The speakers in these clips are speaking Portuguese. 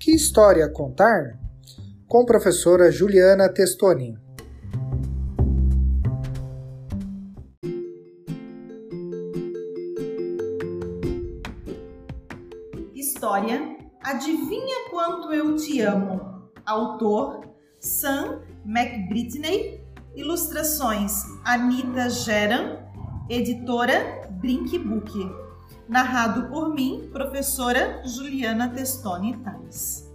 Que história contar? Com professora Juliana Testoni. História Adivinha Quanto Eu Te Amo? Autor Sam McBritney Ilustrações Anita Geran Editora Brink Book narrado por mim, professora Juliana Testoni Tais.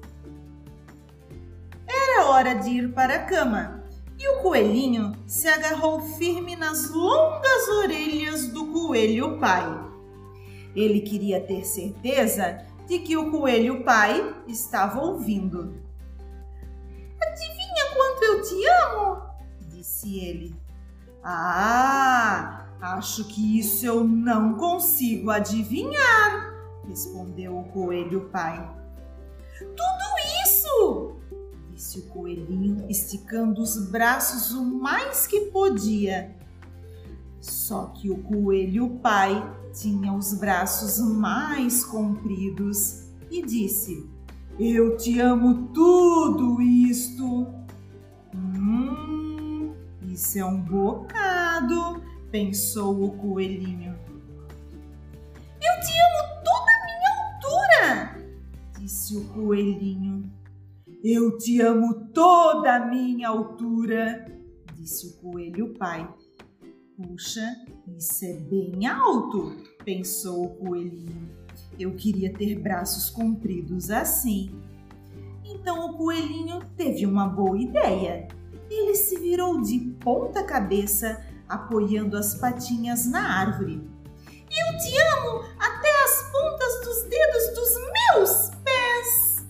Era hora de ir para a cama e o coelhinho se agarrou firme nas longas orelhas do coelho pai. Ele queria ter certeza de que o coelho pai estava ouvindo. Adivinha quanto eu te amo? disse ele. Ah, Acho que isso eu não consigo adivinhar, respondeu o coelho pai. Tudo isso! disse o coelhinho, esticando os braços o mais que podia. Só que o coelho pai tinha os braços mais compridos e disse: Eu te amo tudo isto. Hum, isso é um bocado pensou o coelhinho. Eu te amo toda a minha altura, disse o coelhinho. Eu te amo toda a minha altura, disse o coelho pai. Puxa, isso é bem alto, pensou o coelhinho. Eu queria ter braços compridos assim. Então o coelhinho teve uma boa ideia. Ele se virou de ponta cabeça apoiando as patinhas na árvore. Eu te amo até as pontas dos dedos dos meus pés.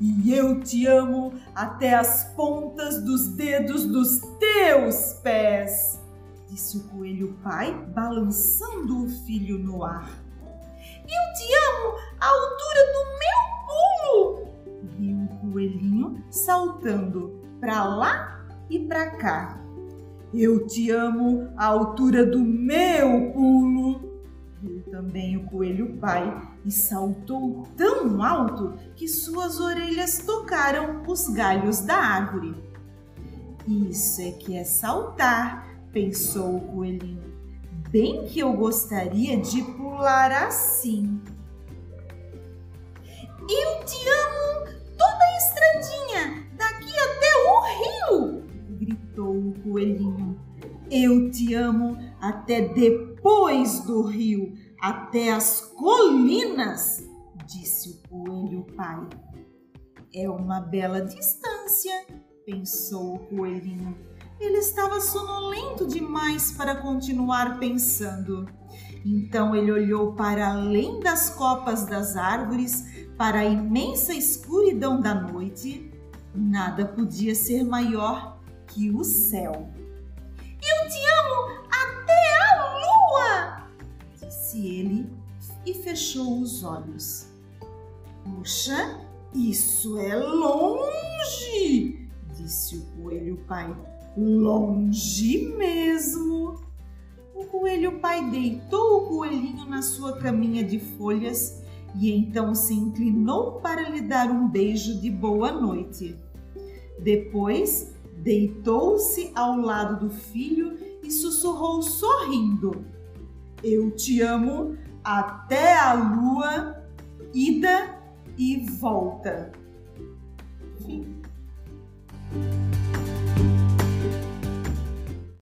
E eu te amo até as pontas dos dedos dos teus pés, disse o coelho pai, balançando o filho no ar. Eu te amo à altura do meu riu o coelhinho, saltando para lá e para cá. Eu te amo à altura do meu pulo. Viu também o coelho pai e saltou tão alto que suas orelhas tocaram os galhos da árvore. Isso é que é saltar, pensou o coelhinho. Bem que eu gostaria de pular assim. Eu te amo estradinha, daqui até o rio, gritou o coelhinho. Eu te amo até depois do rio, até as colinas, disse o coelho pai. É uma bela distância, pensou o coelhinho. Ele estava sonolento demais para continuar pensando. Então ele olhou para além das copas das árvores, para a imensa escuridão da noite. Nada podia ser maior que o céu. Eu te amo até a lua, disse ele e fechou os olhos. Puxa, isso é longe, disse o coelho pai. Longe mesmo. O coelho pai deitou o coelhinho na sua caminha de folhas e então se inclinou para lhe dar um beijo de boa noite. Depois deitou-se ao lado do filho e sussurrou sorrindo: Eu te amo até a lua, ida e volta. Fim.